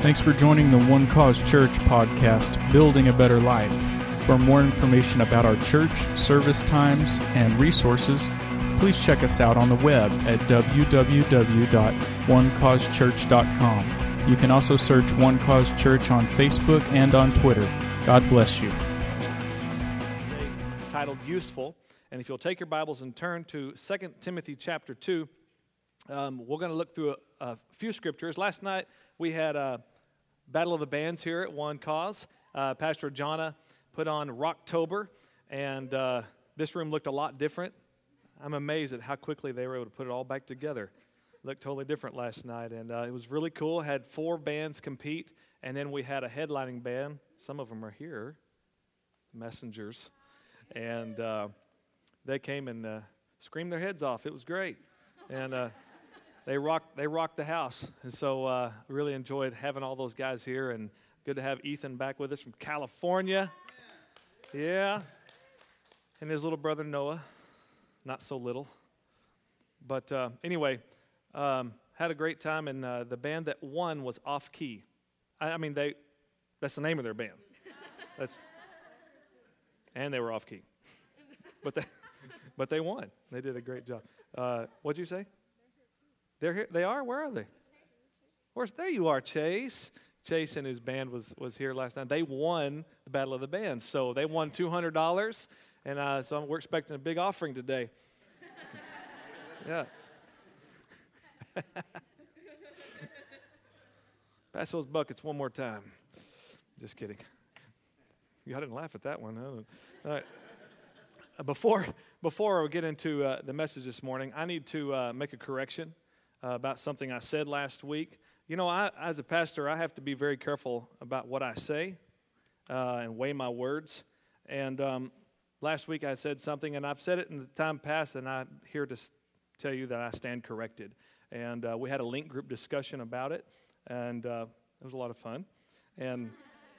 Thanks for joining the One Cause Church podcast, Building a Better Life. For more information about our church, service times, and resources, please check us out on the web at www.onecausechurch.com. You can also search One Cause Church on Facebook and on Twitter. God bless you. Titled Useful. And if you'll take your Bibles and turn to 2 Timothy chapter 2, um, we're going to look through a, a, few scriptures. Last night we had a Battle of the Bands here at One Cause. Uh, Pastor Jonna put on Rocktober, and uh, this room looked a lot different. I'm amazed at how quickly they were able to put it all back together. looked totally different last night, and uh, it was really cool. Had four bands compete, and then we had a headlining band. Some of them are here, messengers, and uh, they came and uh, screamed their heads off. It was great, and uh, they rocked they rocked the house. And so uh, really enjoyed having all those guys here, and good to have Ethan back with us from California. Yeah, and his little brother Noah, not so little. But uh, anyway, um, had a great time, and uh, the band that won was Off Key. I, I mean, they that's the name of their band. That's, and they were off key, but they but they won. They did a great job. Uh, what'd you say? They're here. They are. Where are they? Where's there? You are, Chase. Chase and his band was was here last night. They won the Battle of the Bands, so they won two hundred dollars, and uh, so we're expecting a big offering today. yeah. Pass those buckets one more time. Just kidding. You didn't laugh at that one. All right. Before, before we get into uh, the message this morning, I need to uh, make a correction uh, about something I said last week. You know, I, as a pastor, I have to be very careful about what I say uh, and weigh my words. And um, last week I said something, and I've said it in the time past, and I'm here to tell you that I stand corrected. And uh, we had a link group discussion about it, and it was a lot of fun. And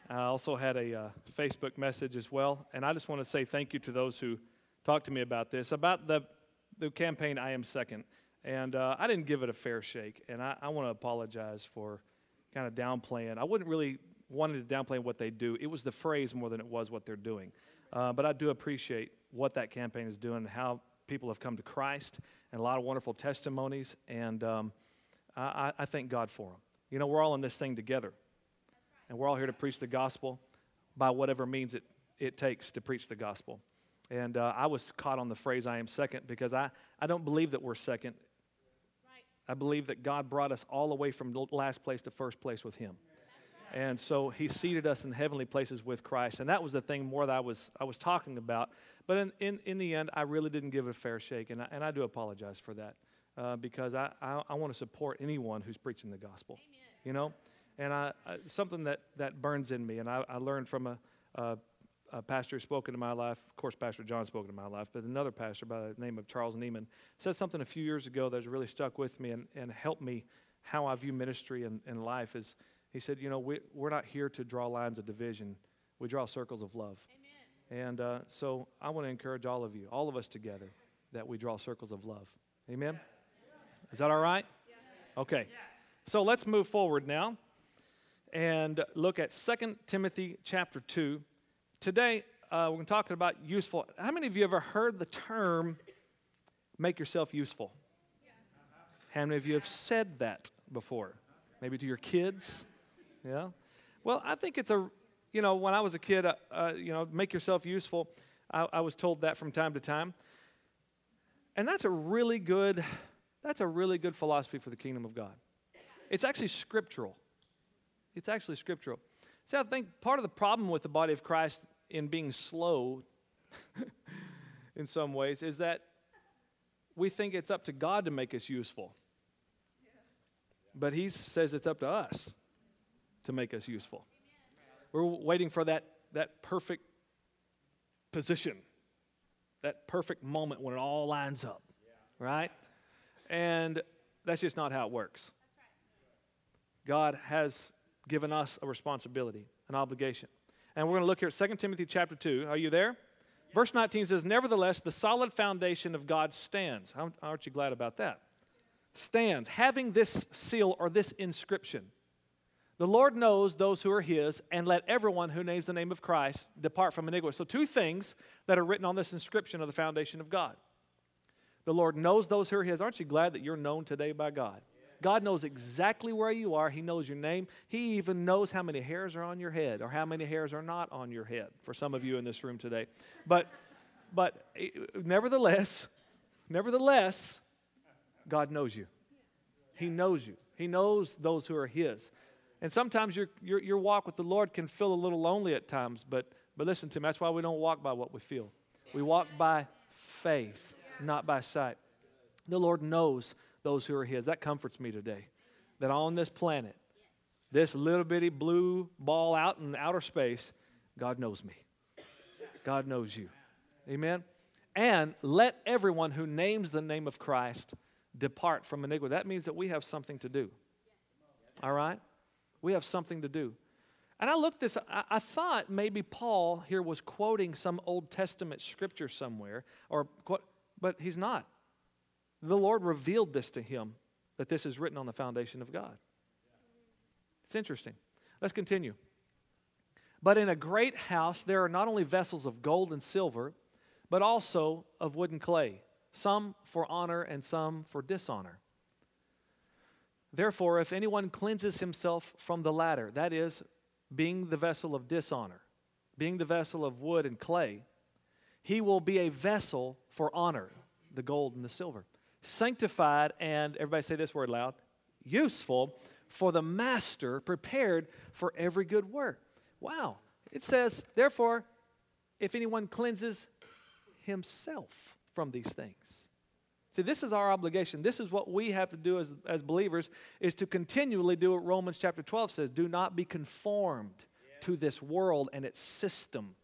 I also had a Facebook message as well. And I just want to say thank you to those who talked to me about this, about the, the campaign I Am Second. And uh, I didn't give it a fair shake. And I, I want to apologize for kind of downplaying. I wouldn't really wanted to downplay what they do. It was the phrase more than it was what they're doing. Uh, but I do appreciate what that campaign is doing and how people have come to Christ and a lot of wonderful testimonies. And um, I, I thank God for them. You know, we're all in this thing together. And we're all here to preach the gospel by whatever means it, it takes to preach the gospel. And uh, I was caught on the phrase, I am second, because I, I don't believe that we're second. I believe that God brought us all the way from last place to first place with Him. And so He seated us in heavenly places with Christ. And that was the thing more that I was, I was talking about. But in, in, in the end, I really didn't give it a fair shake. And I, and I do apologize for that uh, because I, I, I want to support anyone who's preaching the gospel. Amen. You know? And I, I, something that, that burns in me, and I, I learned from a, a a pastor spoken in my life. Of course, Pastor John spoken in my life, but another pastor by the name of Charles Nieman said something a few years ago that's really stuck with me and, and helped me how I view ministry and, and life. Is he said, you know, we, we're not here to draw lines of division. We draw circles of love. Amen. And uh, so I want to encourage all of you, all of us together, that we draw circles of love. Amen? Is that all right? Okay. So let's move forward now and look at 2 Timothy chapter 2 Today, uh, we're talking about useful. How many of you ever heard the term make yourself useful? How many of you have said that before? Maybe to your kids? Yeah? Well, I think it's a, you know, when I was a kid, uh, uh, you know, make yourself useful. I, I was told that from time to time. And that's a really good, that's a really good philosophy for the kingdom of God. It's actually scriptural. It's actually scriptural. See, I think part of the problem with the body of Christ in being slow in some ways is that we think it's up to God to make us useful. But He says it's up to us to make us useful. We're waiting for that, that perfect position, that perfect moment when it all lines up, right? And that's just not how it works. God has given us a responsibility, an obligation. And we're going to look here at 2 Timothy chapter 2. Are you there? Verse 19 says, Nevertheless, the solid foundation of God stands. Aren't you glad about that? Stands, having this seal or this inscription The Lord knows those who are his, and let everyone who names the name of Christ depart from iniquity. So, two things that are written on this inscription of the foundation of God. The Lord knows those who are his. Aren't you glad that you're known today by God? God knows exactly where you are. He knows your name. He even knows how many hairs are on your head or how many hairs are not on your head for some of you in this room today. But, but eh, nevertheless, nevertheless, God knows you. He knows you. He knows those who are His. And sometimes your, your, your walk with the Lord can feel a little lonely at times, but, but listen to me, that's why we don't walk by what we feel. We walk by faith, not by sight. The Lord knows those who are His. That comforts me today. That on this planet, this little bitty blue ball out in outer space, God knows me. God knows you. Amen? And let everyone who names the name of Christ depart from iniquity. That means that we have something to do. All right? We have something to do. And I looked this, I, I, thought maybe Paul here was quoting some Old Testament scripture somewhere, or but he's not. The Lord revealed this to him that this is written on the foundation of God. It's interesting. Let's continue. But in a great house there are not only vessels of gold and silver, but also of wood and clay, some for honor and some for dishonor. Therefore, if anyone cleanses himself from the latter, that is, being the vessel of dishonor, being the vessel of wood and clay, he will be a vessel for honor, the gold and the silver sanctified and, everybody say this word loud, useful for the master, prepared for every good work. Wow. It says, therefore, if anyone cleanses himself from these things. See, this is our obligation. This is what we have to do as, as believers, is to continually do what Romans chapter 12 says. Do not be conformed to this world and its system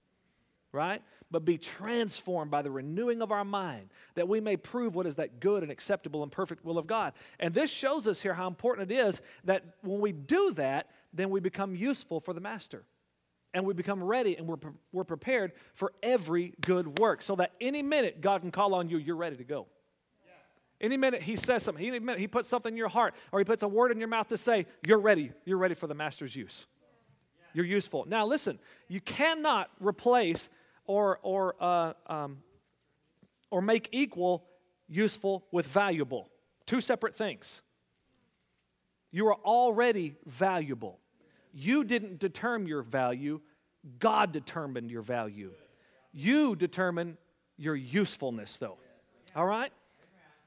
right? But be transformed by the renewing of our mind, that we may prove what is that good and acceptable and perfect will of God. And this shows us here how important it is that when we do that, then we become useful for the master. And we become ready and we're, we're prepared for every good work. So that any minute God can call on you, you're ready to go. Any minute he says something, any minute he puts something in your heart or he puts a word in your mouth to say, you're ready. You're ready for the master's use. You're useful. Now, listen, you cannot replace or, or, uh, um, or make equal useful with valuable. Two separate things. You are already valuable. You didn't determine your value, God determined your value. You determine your usefulness, though. All right?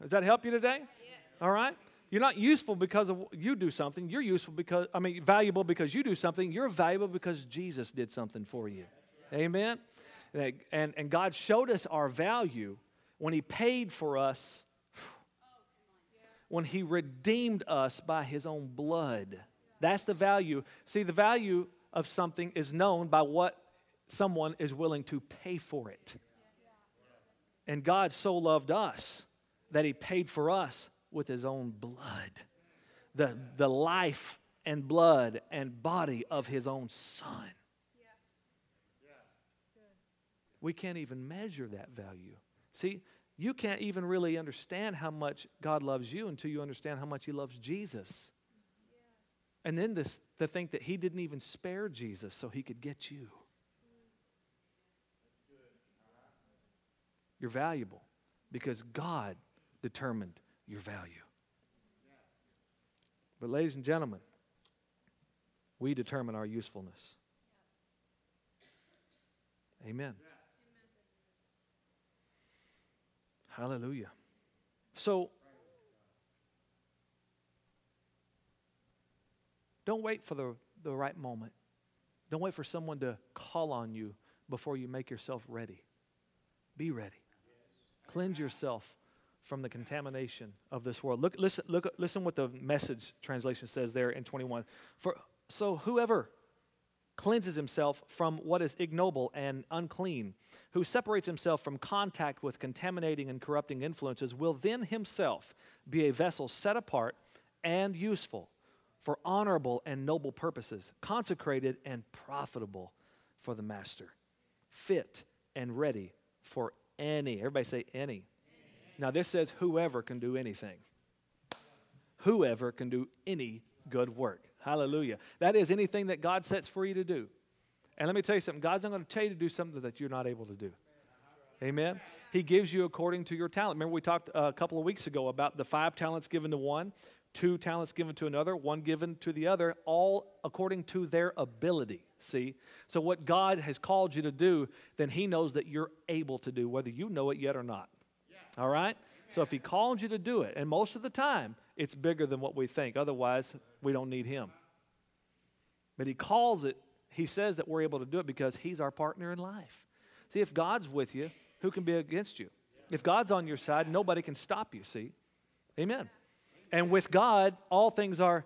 Does that help you today? All right? You're not useful because of you do something. You're useful because, I mean, valuable because you do something. You're valuable because Jesus did something for you. Amen? And, and God showed us our value when He paid for us, when He redeemed us by His own blood. That's the value. See, the value of something is known by what someone is willing to pay for it. And God so loved us that He paid for us with His own blood. The, the life and blood and body of His own Son. We can't even measure that value. See, you can't even really understand how much God loves you until you understand how much He loves Jesus. And then this, to think that He didn't even spare Jesus so He could get you. You're valuable because God determined your value. But, ladies and gentlemen, we determine our usefulness. Amen. Hallelujah. So, don't wait for the, the right moment. Don't wait for someone to call on you before you make yourself ready. Be ready. Cleanse yourself from the contamination of this world. Look, listen, look, listen what the message translation says there in 21. For so whoever cleanses himself from what is ignoble and unclean, who separates himself from contact with contaminating and corrupting influences, will then himself be a vessel set apart and useful for honorable and noble purposes, consecrated and profitable for the master, fit and ready for any. Everybody say any. Now, this says whoever can do anything. Whoever can do any good work. Hallelujah. That is anything that God sets for you to do. And let me tell you something God's not going to tell you to do something that you're not able to do. Amen. He gives you according to your talent. Remember, we talked uh, a couple of weeks ago about the five talents given to one, two talents given to another, one given to the other, all according to their ability. See? So, what God has called you to do, then He knows that you're able to do, whether you know it yet or not. All right? So, if He called you to do it, and most of the time, it's bigger than what we think. Otherwise, we don't need Him. But He calls it, He says that we're able to do it because He's our partner in life. See, if God's with you, who can be against you? If God's on your side, nobody can stop you, see? Amen. And with God, all things are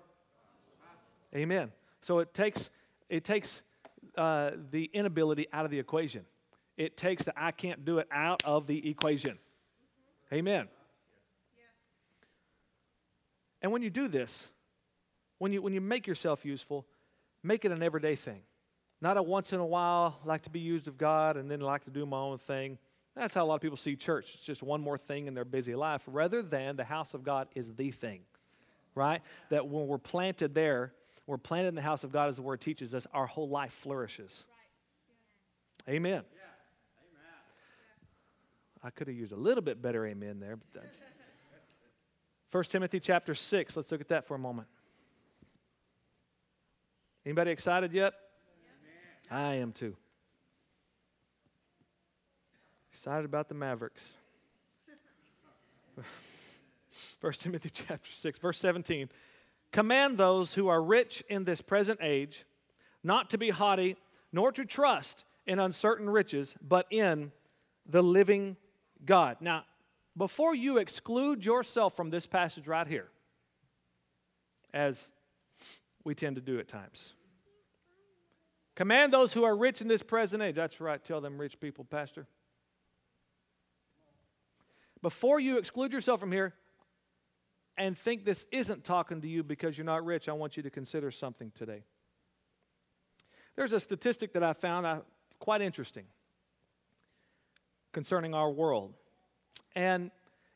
Amen. So it takes it takes uh, the inability out of the equation. It takes the I can't do it out of the equation. Amen. And when you do this, when you when you make yourself useful, make it an everyday thing. Not a once in a while, like to be used of God and then like to do my own thing. That's how a lot of people see church. It's just one more thing in their busy life, rather than the house of God is the thing, right? That when we're planted there, we're planted in the house of God, as the word teaches us, our whole life flourishes. Right. Amen. Yeah. Amen. I could have used a little bit better amen there. But 1 Timothy chapter 6, let's look at that for a moment. Anybody excited yet? Yeah. I am too. Excited about the Mavericks. 1 Timothy chapter 6, verse 17. Command those who are rich in this present age not to be haughty, nor to trust in uncertain riches, but in the living God. Now, before you exclude yourself from this passage right here, as we tend to do at times, command those who are rich in this present age. That's right, tell them rich people, Pastor. Before you exclude yourself from here and think this isn't talking to you because you're not rich, I want you to consider something today. There's a statistic that I found uh, quite interesting concerning our world. And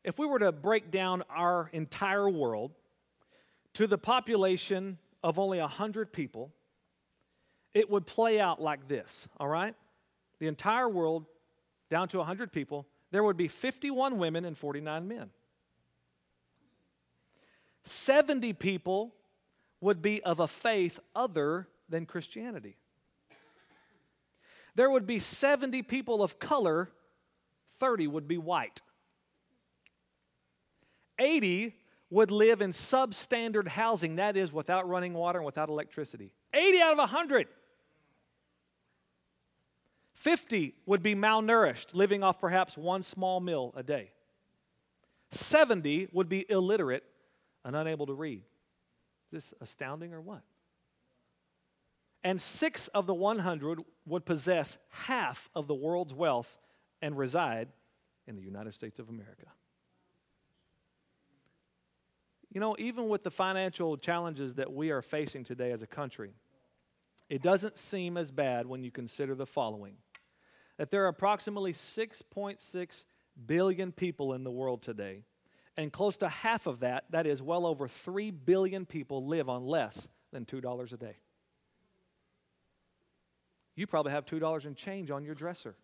if we were to break down our entire world to the population of only 100 people, it would play out like this, all right? The entire world down to 100 people, there would be 51 women and 49 men. 70 people would be of a faith other than Christianity. There would be 70 people of color, 30 would be white. 80 would live in substandard housing, that is, without running water and without electricity. 80 out of 100. 50 would be malnourished, living off perhaps one small meal a day. 70 would be illiterate and unable to read. Is this astounding or what? And six of the 100 would possess half of the world's wealth and reside in the United States of America. You know, even with the financial challenges that we are facing today as a country, it doesn't seem as bad when you consider the following that there are approximately 6.6 billion people in the world today, and close to half of that, that is well over 3 billion people, live on less than $2 a day. You probably have $2 in change on your dresser,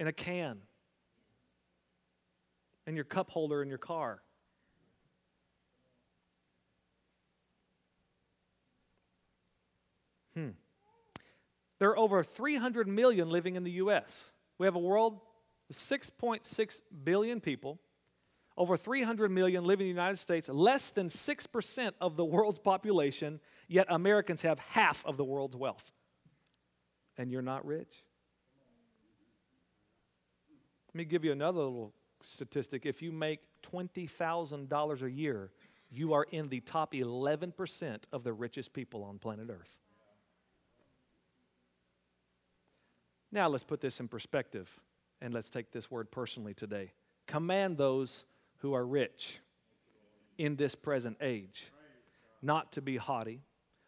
in a can, in your cup holder in your car. Hmm. There are over 300 million living in the U.S. We have a world with 6.6 billion people, over 300 million live in the United States, less than 6% of the world's population, yet Americans have half of the world's wealth. And you're not rich? Let me give you another little statistic. If you make $20,000 a year, you are in the top 11% of the richest people on planet Earth. Now let's put this in perspective and let's take this word personally today. Command those who are rich in this present age not to be haughty,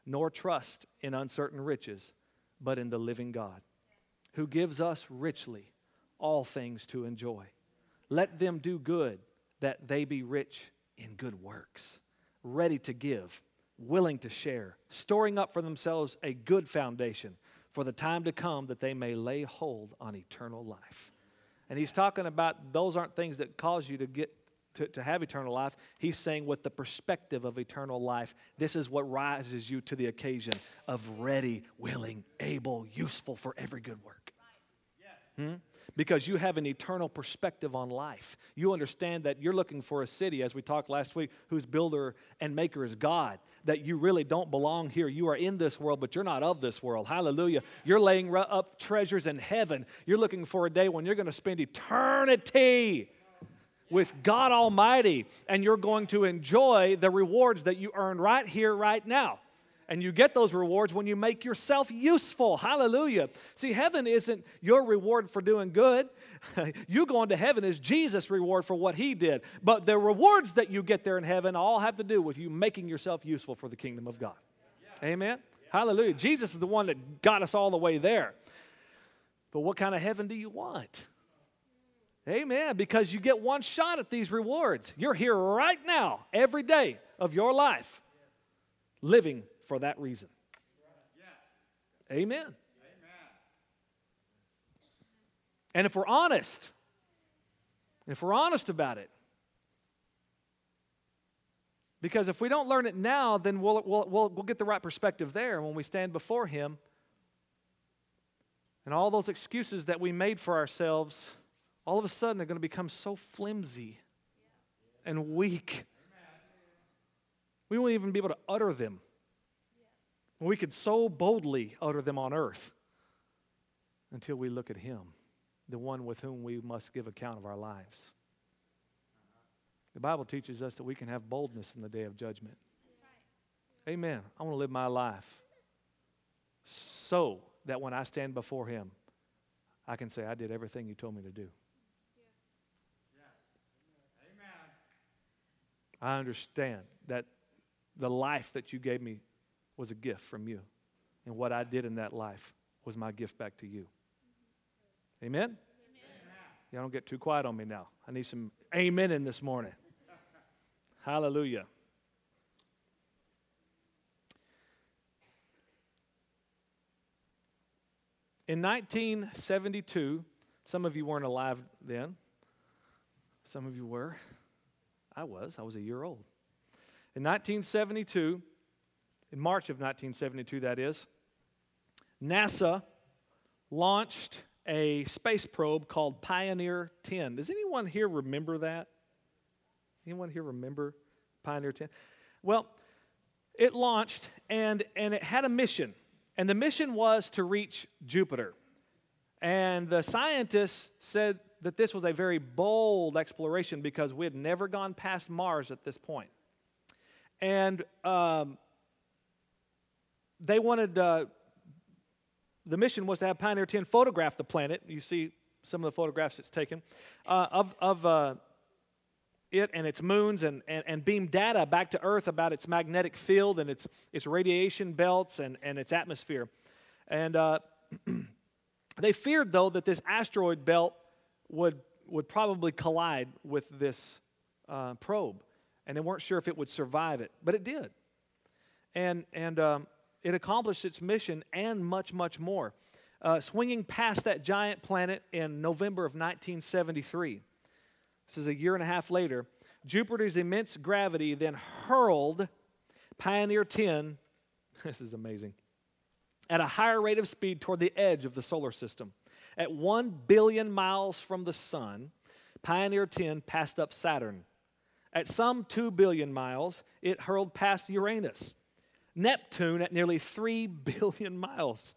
nor trust in uncertain riches, but in the living God, who gives us richly all things to enjoy. Let them do good, that they be rich in good works, ready to give willing to share, storing up for themselves a good foundation for the time to come that they may lay hold on eternal life. And he's talking about those aren't things that cause you to get to, to have eternal life. He's saying, with the perspective of eternal life, this is what rises you to the occasion of ready, willing, able, useful for every good work. Hmm? Because you have an eternal perspective on life. You understand that you're looking for a city, as we talked last week, whose builder and maker is God. That you really don't belong here. You are in this world, but you're not of this world. Hallelujah. You're laying up treasures in heaven. You're looking for a day when you're going to spend eternity with God Almighty, and you're going to enjoy the rewards that you earn right here, right now. And you get those rewards when you make yourself useful. Hallelujah. See, heaven isn't your reward for doing good. you going to heaven is Jesus' reward for what he did. But the rewards that you get there in heaven all have to do with you making yourself useful for the kingdom of God. Yeah. Amen. Yeah. Hallelujah. Jesus is the one that got us all the way there. But what kind of heaven do you want? Amen. Because you get one shot at these rewards. You're here right now, every day of your life, living for that reason. Amen. And if we're honest, if we're honest about it, because if we don't learn it now, then we'll, we'll, we'll, we'll get the right perspective there when we stand before Him. And all those excuses that we made for ourselves all of a sudden are going to become so flimsy and weak. We won't even be able to utter them. We could so boldly utter them on earth until we look at Him, the one with whom we must give account of our lives. The Bible teaches us that we can have boldness in the day of judgment. Amen. I want to live my life so that when I stand before Him, I can say, I did everything you told me to do. I understand that the life that you gave me was a gift from you. And what I did in that life was my gift back to you. Amen? amen. Y'all don't get too quiet on me now. I need some amen in this morning. Hallelujah. In 1972, some of you weren't alive then, some of you were. I was. I was a year old. In 1972, in March of 1972, that is, NASA launched a space probe called Pioneer 10. Does anyone here remember that? Anyone here remember Pioneer 10? Well, it launched and, and it had a mission. And the mission was to reach Jupiter. And the scientists said that this was a very bold exploration because we had never gone past Mars at this point. And um, they wanted, uh, the mission was to have Pioneer 10 photograph the planet. You see some of the photographs it's taken uh, of, of uh, it and its moons and, and, and beam data back to Earth about its magnetic field and its, its radiation belts and, and its atmosphere. And uh, they feared, though, that this asteroid belt would, would probably collide with this uh, probe. And they weren't sure if it would survive it, but it did. And, and um, it accomplished its mission and much, much more. Uh, swinging past that giant planet in November of 1973, this is a year and a half later, Jupiter's immense gravity then hurled Pioneer 10, this is amazing, at a higher rate of speed toward the edge of the solar system. At 1 billion miles from the sun, Pioneer 10 passed up Saturn. At some 2 billion miles, it hurled past Uranus. Neptune at nearly 3 billion miles.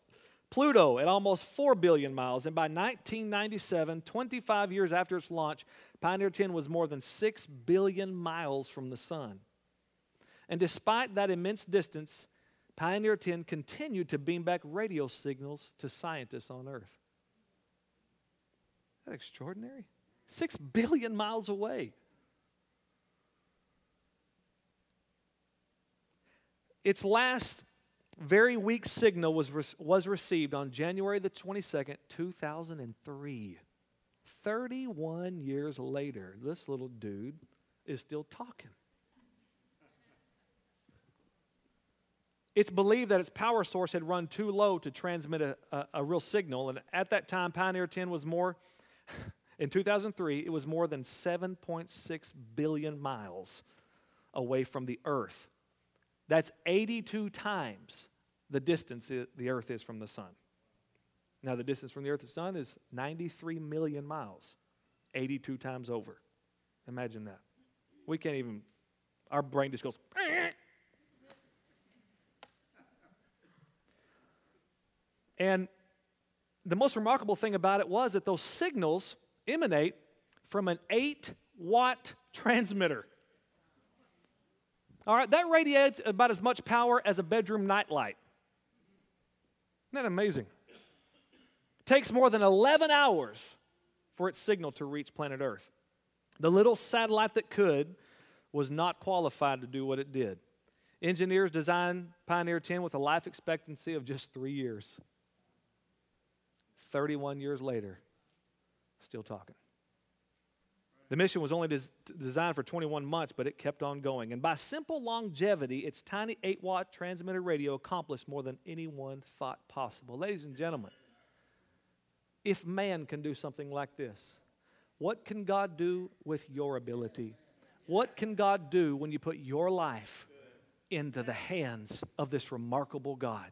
Pluto at almost 4 billion miles. And by 1997, 25 years after its launch, Pioneer 10 was more than 6 billion miles from the sun. And despite that immense distance, Pioneer 10 continued to beam back radio signals to scientists on Earth that extraordinary? Six billion miles away. Its last very weak signal was, was received on January the 22nd, 2003. 31 years later, this little dude is still talking. It's believed that its power source had run too low to transmit a, a, a real signal. And at that time, Pioneer 10 was more, in 2003, it was more than 7.6 billion miles away from the Earth. That's 82 times the distance the Earth is from the sun. Now, the distance from the Earth to the sun is 93 million miles, 82 times over. Imagine that. We can't even, our brain just goes. And the most remarkable thing about it was that those signals emanate from an 8 watt transmitter. All right, that radiates about as much power as a bedroom nightlight. Isn't that amazing? It takes more than 11 hours for its signal to reach planet Earth. The little satellite that could was not qualified to do what it did. Engineers designed Pioneer 10 with a life expectancy of just three years. 31 years later, still talking. The mission was only des- designed for 21 months, but it kept on going. And by simple longevity, its tiny 8 watt transmitter radio accomplished more than anyone thought possible. Ladies and gentlemen, if man can do something like this, what can God do with your ability? What can God do when you put your life into the hands of this remarkable God?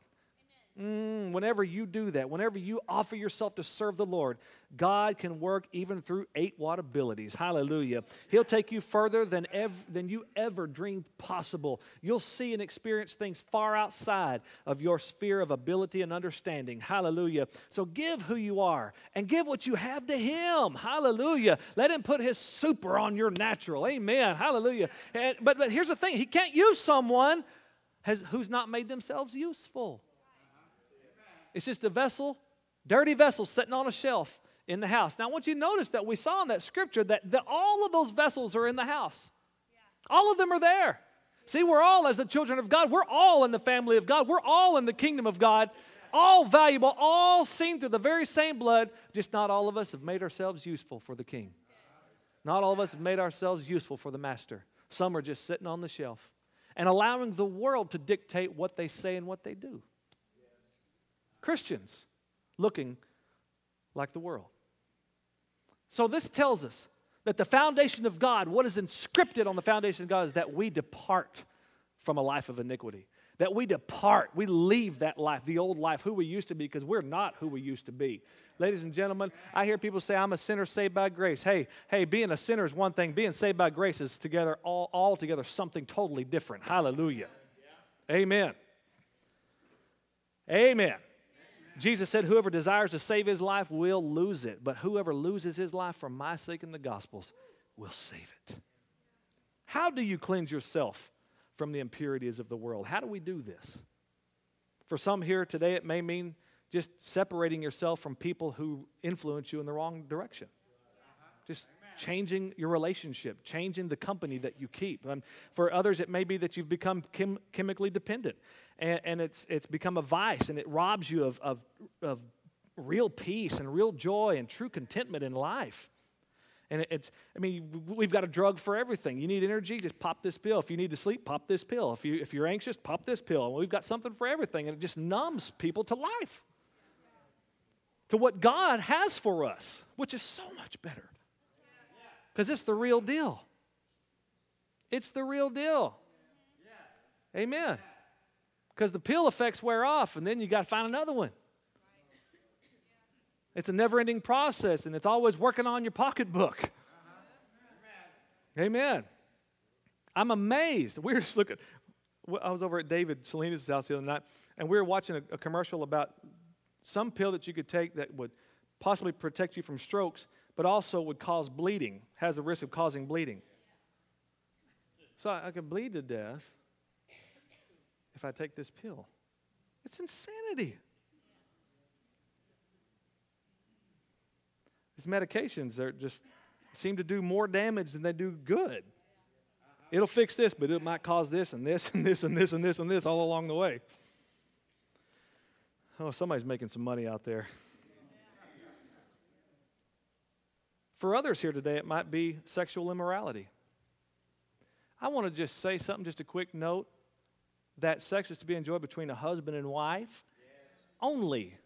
Mm, whenever you do that, whenever you offer yourself to serve the Lord, God can work even through eight watt abilities. Hallelujah. He'll take you further than, ev- than you ever dreamed possible. You'll see and experience things far outside of your sphere of ability and understanding. Hallelujah. So give who you are and give what you have to Him. Hallelujah. Let Him put His super on your natural. Amen. Hallelujah. And, but, but here's the thing He can't use someone has, who's not made themselves useful. It's just a vessel, dirty vessel sitting on a shelf in the house. Now, I want you to notice that we saw in that scripture that the, all of those vessels are in the house. Yeah. All of them are there. See, we're all, as the children of God, we're all in the family of God. We're all in the kingdom of God. All valuable, all seen through the very same blood, just not all of us have made ourselves useful for the king. Not all of us have made ourselves useful for the master. Some are just sitting on the shelf and allowing the world to dictate what they say and what they do. Christians looking like the world. So, this tells us that the foundation of God, what is inscripted on the foundation of God, is that we depart from a life of iniquity. That we depart, we leave that life, the old life, who we used to be, because we're not who we used to be. Ladies and gentlemen, I hear people say, I'm a sinner saved by grace. Hey, hey, being a sinner is one thing, being saved by grace is together, all, all together something totally different. Hallelujah. Amen. Amen. Jesus said, Whoever desires to save his life will lose it, but whoever loses his life for my sake in the Gospels will save it. How do you cleanse yourself from the impurities of the world? How do we do this? For some here today, it may mean just separating yourself from people who influence you in the wrong direction. Just changing your relationship, changing the company that you keep. Um, for others, it may be that you've become chem- chemically dependent and, and, it's, it's become a vice and it robs you of, of, of real peace and real joy and true contentment in life. And it's, I mean, we've got a drug for everything. You need energy, just pop this pill. If you need to sleep, pop this pill. If, you, if you're anxious, pop this pill. And we've got something for everything. And it just numbs people to life, to what God has for us, which is so much better because it's the real deal. It's the real deal. Amen. Because the pill effects wear off, and then you got to find another one. It's a never ending process, and it's always working on your pocketbook. Amen. I'm amazed. We were just looking. I was over at David Salinas' house the other night, and we were watching a, a commercial about some pill that you could take that would possibly protect you from strokes but also would cause bleeding, has the risk of causing bleeding. So I, I could bleed to death if I take this pill. It's insanity. These medications are just seem to do more damage than they do good. It'll fix this, but it might cause this and this and this and this and this and this all along the way. Oh, somebody's making some money out there. For others here today, it might be sexual immorality. I want to just say something, just a quick note. that sex is to be enjoyed between a husband and wife only.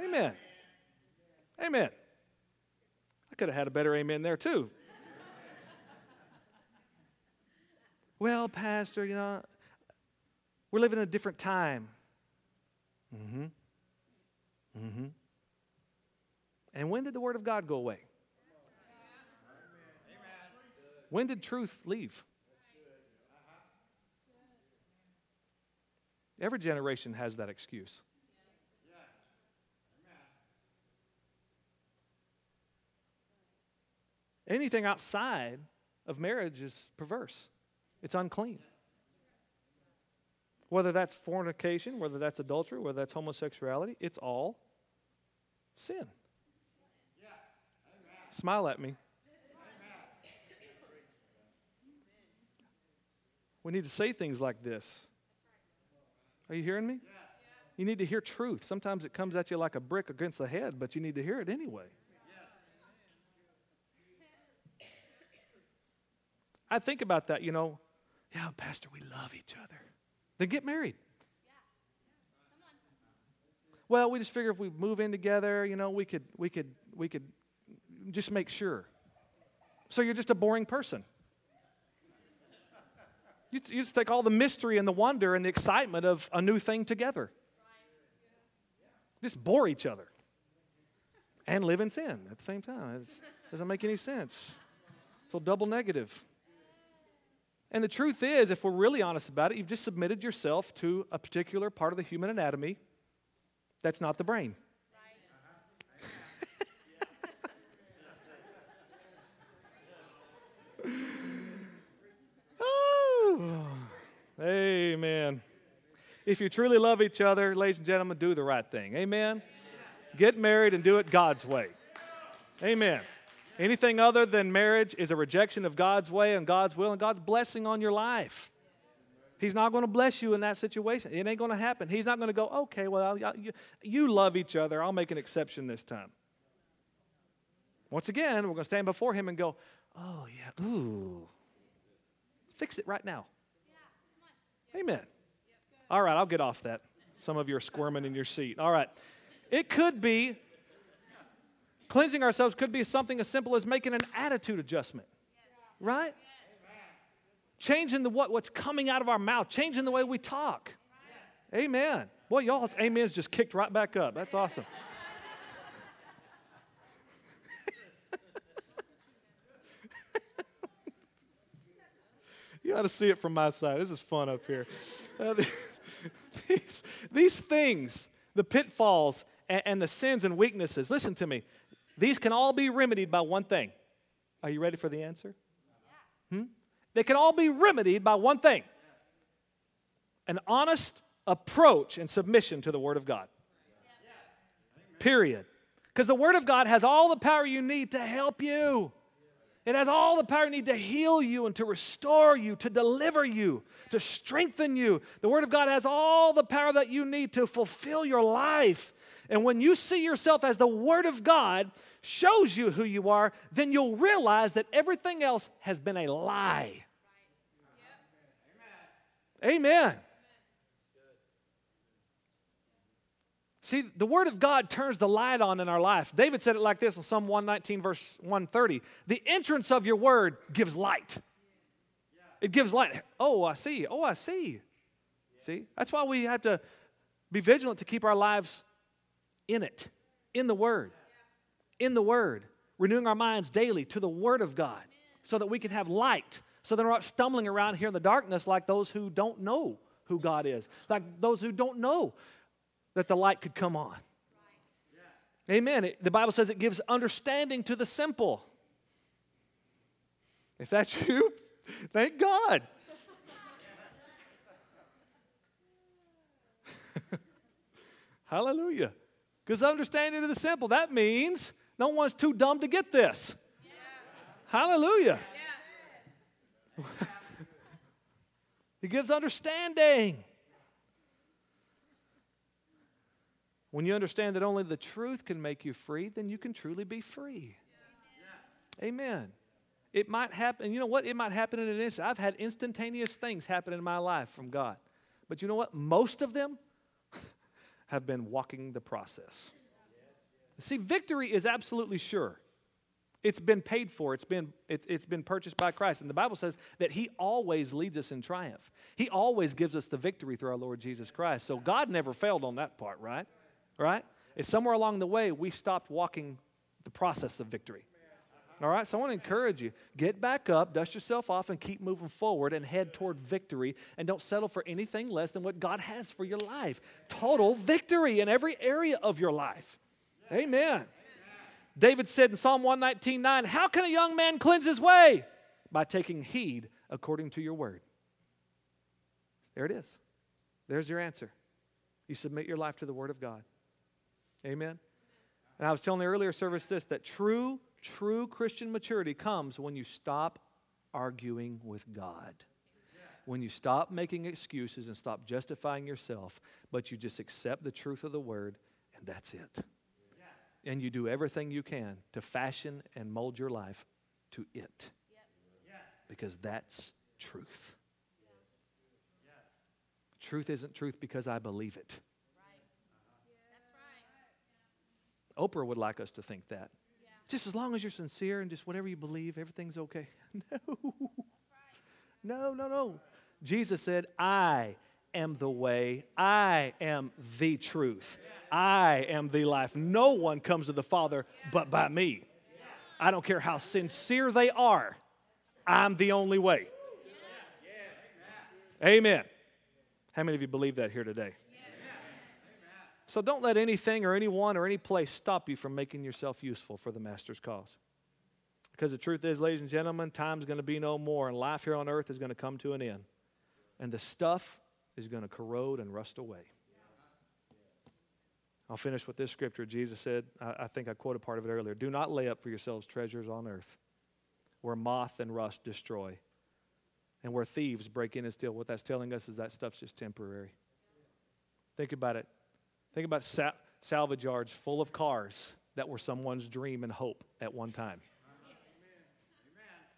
Amen. Amen. I could have had a better amen there too. well, Pastor, you know, we're living in a different time. Mm-hmm. Mm-hmm. And when did the Word of God go away? When did truth leave? Every generation has that excuse. Anything outside of marriage is perverse, it's unclean. Whether that's fornication, whether that's adultery, whether that's homosexuality, it's all sin. Smile at me. We need to say things like this. Are you hearing me? You need to hear truth. Sometimes it comes at you like a brick against the head, but you need to hear it anyway. I think about that, you know. Yeah, Pastor, we love each other. Then get married. Well, we just figure if we move in together, you know, we could we could we could just make sure. So you're just a boring person. You, you just take all the mystery and the wonder and the excitement of a new thing together. Just bore each other and live in sin at the same time. It doesn't make any sense. So double negative. And the truth is, if we're really honest about it, you've just submitted yourself to a particular part of the human anatomy that's not the brain. oh, amen. If you truly love each other, ladies and gentlemen, do the right thing. Amen. Get married and do it God's way. Amen. Anything other than marriage is a rejection of God's way and God's will and God's blessing on your life. He's not going to bless you in that situation. It ain't going to happen. He's not going to go, okay, well, you, you love each other. I'll make an exception this time. Once again, we're going to stand before Him and go, oh, yeah, ooh, fix it right now. Amen. All right, I'll get off that. Some of you are squirming in your seat. All right. It could be Cleansing ourselves could be something as simple as making an attitude adjustment, right? Changing the what, what's coming out of our mouth, changing the way we talk. Amen. Boy, y'all's amens just kicked right back up. That's awesome. You ought to see it from my side. This is fun up here. Uh, these, these things, the pitfalls and, and the sins and weaknesses, listen to me, these can all be remedied by one thing. Are you ready for the answer? Hmm? They can all be remedied by one thing an honest approach and submission to the Word of God. Period. Because the Word of God has all the power you need to help you. It has all the power you need to heal you and to restore you, to deliver you, to strengthen you. The Word of God has all the power that you need to fulfill your life. And when you see yourself as the Word of God shows you who you are, then you'll realize that everything else has been a lie. Amen. See, the Word of God turns the light on in our life. David said it like this in Psalm 119, verse 130 The entrance of your Word gives light. It gives light. Oh, I see. Oh, I see. See? That's why we have to be vigilant to keep our lives in it, in the Word, in the Word, renewing our minds daily to the Word of God so that we can have light, so that we're not stumbling around here in the darkness like those who don't know who God is, like those who don't know that the light could come on. Amen. It, the Bible says it gives understanding to the simple. If that's you, thank God. Hallelujah. Because understanding to the simple, that means no one's too dumb to get this. Yeah. Hallelujah. Yeah. he gives understanding. When you understand that only the truth can make you free, then you can truly be free. Yeah. Amen. It might happen. You know what? It might happen in an instant. I've had instantaneous things happen in my life from God. But you know what? Most of them have been walking the process. See, victory is absolutely sure. It's been paid for. It's been, it's, it's been purchased by Christ. And the Bible says that He always leads us in triumph. He always gives us the victory through our Lord Jesus Christ. So God never failed on that part, right? Right? It's somewhere along the way we stopped walking the process of victory. All right, so I want to encourage you get back up, dust yourself off, and keep moving forward and head toward victory. And don't settle for anything less than what God has for your life. Total victory in every area of your life. Amen. David said in Psalm 119 9, How can a young man cleanse his way? By taking heed according to your word. There it is. There's your answer. You submit your life to the word of God. Amen. And I was telling the earlier service this that true, true Christian maturity comes when you stop arguing with God. When you stop making excuses and stop justifying yourself, but you just accept the truth of the word, and that's it. And you do everything you can to fashion and mold your life to it. Because that's truth. Truth isn't truth because I believe it. Oprah would like us to think that. Yeah. Just as long as you're sincere and just whatever you believe, everything's okay. No. No, no, no. Jesus said, I am the way, I am the truth, I am the life. No one comes to the Father but by me. I don't care how sincere they are, I'm the only way. Amen. How many of you believe that here today? So don't let anything or anyone or any place stop you from making yourself useful for the Master's cause. Because the truth is, ladies and gentlemen, time's going to be no more, and life here on earth is going to come to an end. And the stuff is going to corrode and rust away. I'll finish with this scripture. Jesus said, I, I think I quoted part of it earlier Do not lay up for yourselves treasures on earth where moth and rust destroy and where thieves break in and steal. What that's telling us is that stuff's just temporary. Think about it. Think about salvage yards full of cars that were someone's dream and hope at one time.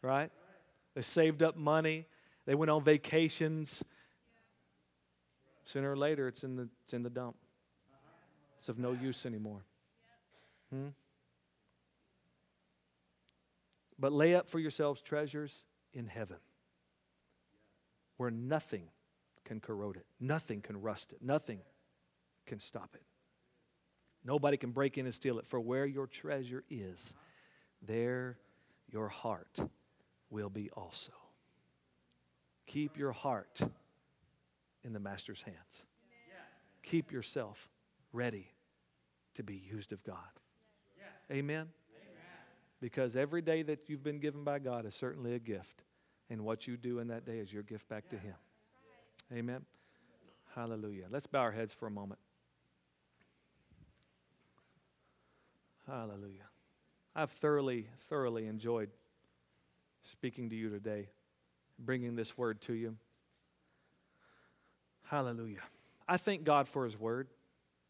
Right? They saved up money, they went on vacations. Sooner or later, it's in the, it's in the dump. It's of no use anymore. Hmm? But lay up for yourselves treasures in heaven where nothing can corrode it, nothing can rust it, nothing can stop it. Nobody can break in and steal it. For where your treasure is, there your heart will be also. Keep your heart in the Master's hands. Keep yourself ready to be used of God. Amen? Because every day that you've been given by God is certainly a gift. And what you do in that day is your gift back to Him. Amen? Hallelujah. Let's bow our heads for a moment. Hallelujah. I've thoroughly, thoroughly enjoyed speaking to you today, bringing this word to you. Hallelujah. I thank God for His word.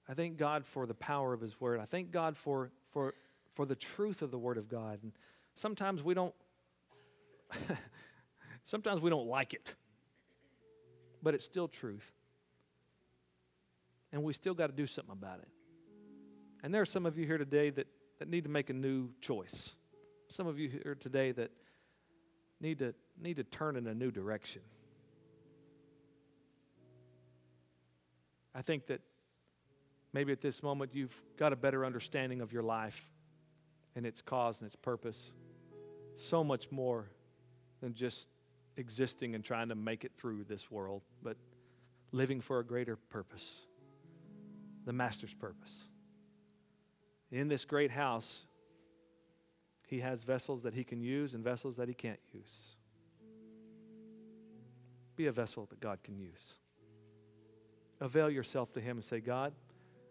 I thank God for the power of His word. I thank God for, for, for the truth of the word of God. And sometimes we don't. sometimes we don't like it, but it's still truth. And we still got to do something about it. And there are some of you here today that, that need to make a new choice. Some of you here today that need to, need to turn in a new direction. I think that maybe at this moment you've got a better understanding of your life and its cause and its purpose. So much more than just existing and trying to make it through this world, but living for a greater purpose the Master's purpose in this great house, he has vessels that he can use and vessels that he can't use. Be a vessel that God can use. Avail yourself to him and say, God,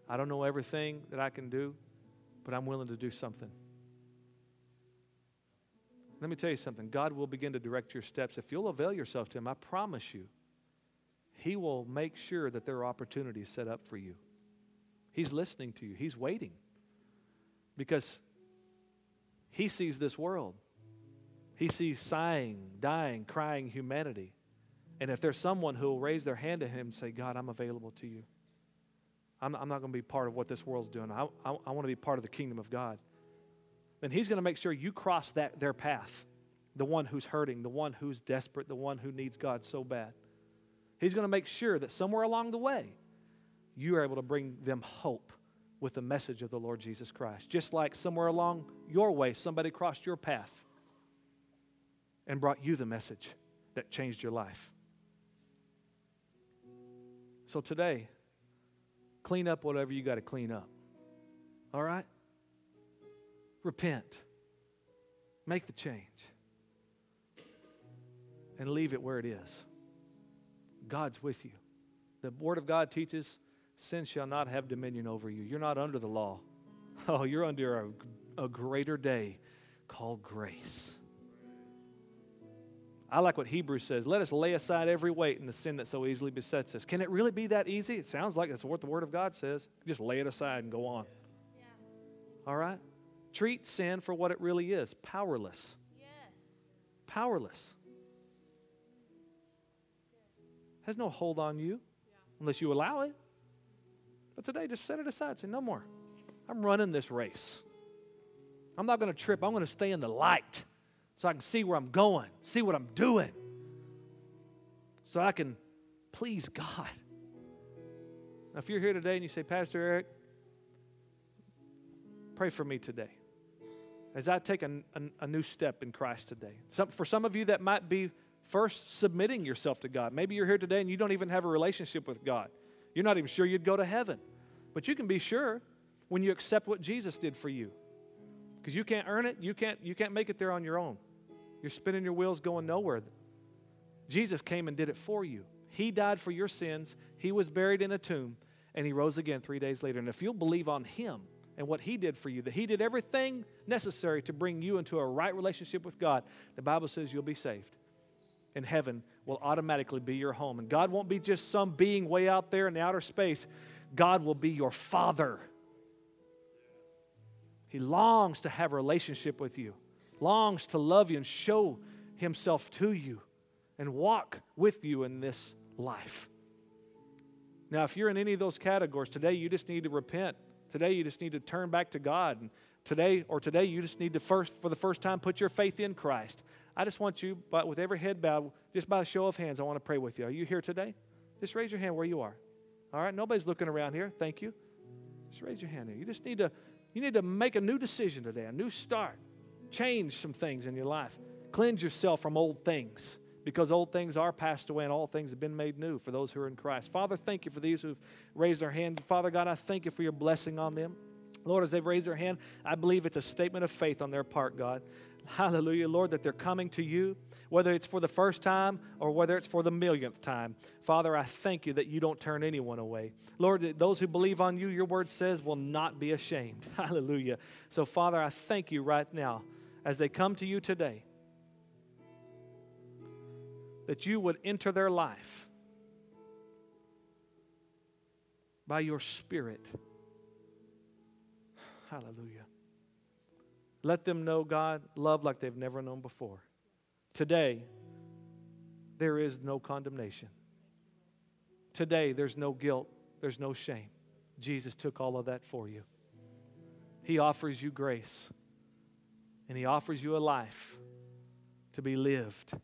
I don't know everything that I can do, but I'm willing to do something. Let me tell you something. God will begin to direct your steps. If you'll avail yourself to him, I promise you, he will make sure that there are opportunities set up for you. He's listening to you, he's waiting because he sees this world He sees sighing, dying, crying humanity. And if there's someone who will raise their hand to him and say, God, I'm available to you. I'm, I'm not going to be part of what this world's doing. I, I, I want to be part of the kingdom of God. Then he's going to make sure you cross that, their path. The one who's hurting, the one who's desperate, the one who needs God so bad. He's going to make sure that somewhere along the way, you are able to bring them hope with the message of the Lord Jesus Christ. Just like somewhere along your way, somebody crossed your path and brought you the message that changed your life. So today, clean up whatever you got to clean up. All right? Repent. Make the change. And leave it where it is. God's with you. The Word of God teaches sin shall not have dominion over you. You're not under the law. Oh, you're under a, a greater day called grace. I like what Hebrews says. Let us lay aside every weight and the sin that so easily besets us. Can it really be that easy? It sounds like that's what the Word of God says. Just lay it aside and go on. Yeah. All right? Treat sin for what it really is powerless. Yes. Powerless. Has no hold on you yeah. unless you allow it. But today, just set it aside. Say, no more. I'm running this race. I'm not going to trip. I'm going to stay in the light so I can see where I'm going, see what I'm doing, so I can please God. Now, if you're here today and you say, Pastor Eric, pray for me today as I take a, a, a new step in Christ today. Some, for some of you, that might be first submitting yourself to God. Maybe you're here today and you don't even have a relationship with God. You're not even sure you'd go to heaven. But you can be sure when you accept what Jesus did for you. Because you can't earn it, you can't, you can't make it there on your own. You're spinning your wheels going nowhere. Jesus came and did it for you. He died for your sins. He was buried in a tomb, and he rose again three days later. And if you'll believe on him and what he did for you, that he did everything necessary to bring you into a right relationship with God, the Bible says you'll be saved. And heaven will automatically be your home. And God won't be just some being way out there in the outer space, God will be your Father. He longs to have a relationship with you longs to love you and show himself to you and walk with you in this life. Now, if you're in any of those categories, today you just need to repent. Today you just need to turn back to God. And today or today you just need to first, for the first time, put your faith in Christ. I just want you, but with every head bowed, just by a show of hands, I want to pray with you. Are you here today? Just raise your hand where you are. All right, nobody's looking around here. Thank you. Just raise your hand here. You just need to, you need to make a new decision today, a new start. Change some things in your life. Cleanse yourself from old things because old things are passed away and all things have been made new for those who are in Christ. Father, thank you for these who've raised their hand. Father God, I thank you for your blessing on them. Lord, as they've raised their hand, I believe it's a statement of faith on their part, God. Hallelujah, Lord, that they're coming to you, whether it's for the first time or whether it's for the millionth time. Father, I thank you that you don't turn anyone away. Lord, those who believe on you, your word says, will not be ashamed. Hallelujah. So, Father, I thank you right now as they come to you today, that you would enter their life by your Spirit. Hallelujah. Let them know God love like they've never known before. Today, there is no condemnation. Today, there's no guilt, there's no shame. Jesus took all of that for you. He offers you grace and He offers you a life to be lived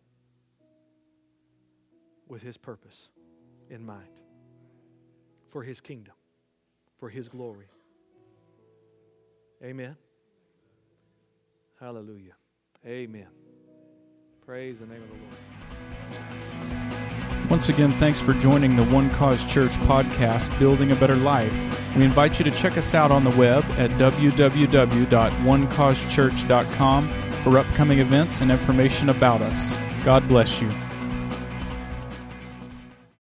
with His purpose in mind for His kingdom, for His glory. Amen. Hallelujah. Amen. Praise the name of the Lord. Once again, thanks for joining the One Cause Church podcast, Building a Better Life. We invite you to check us out on the web at www.onecausechurch.com for upcoming events and information about us. God bless you.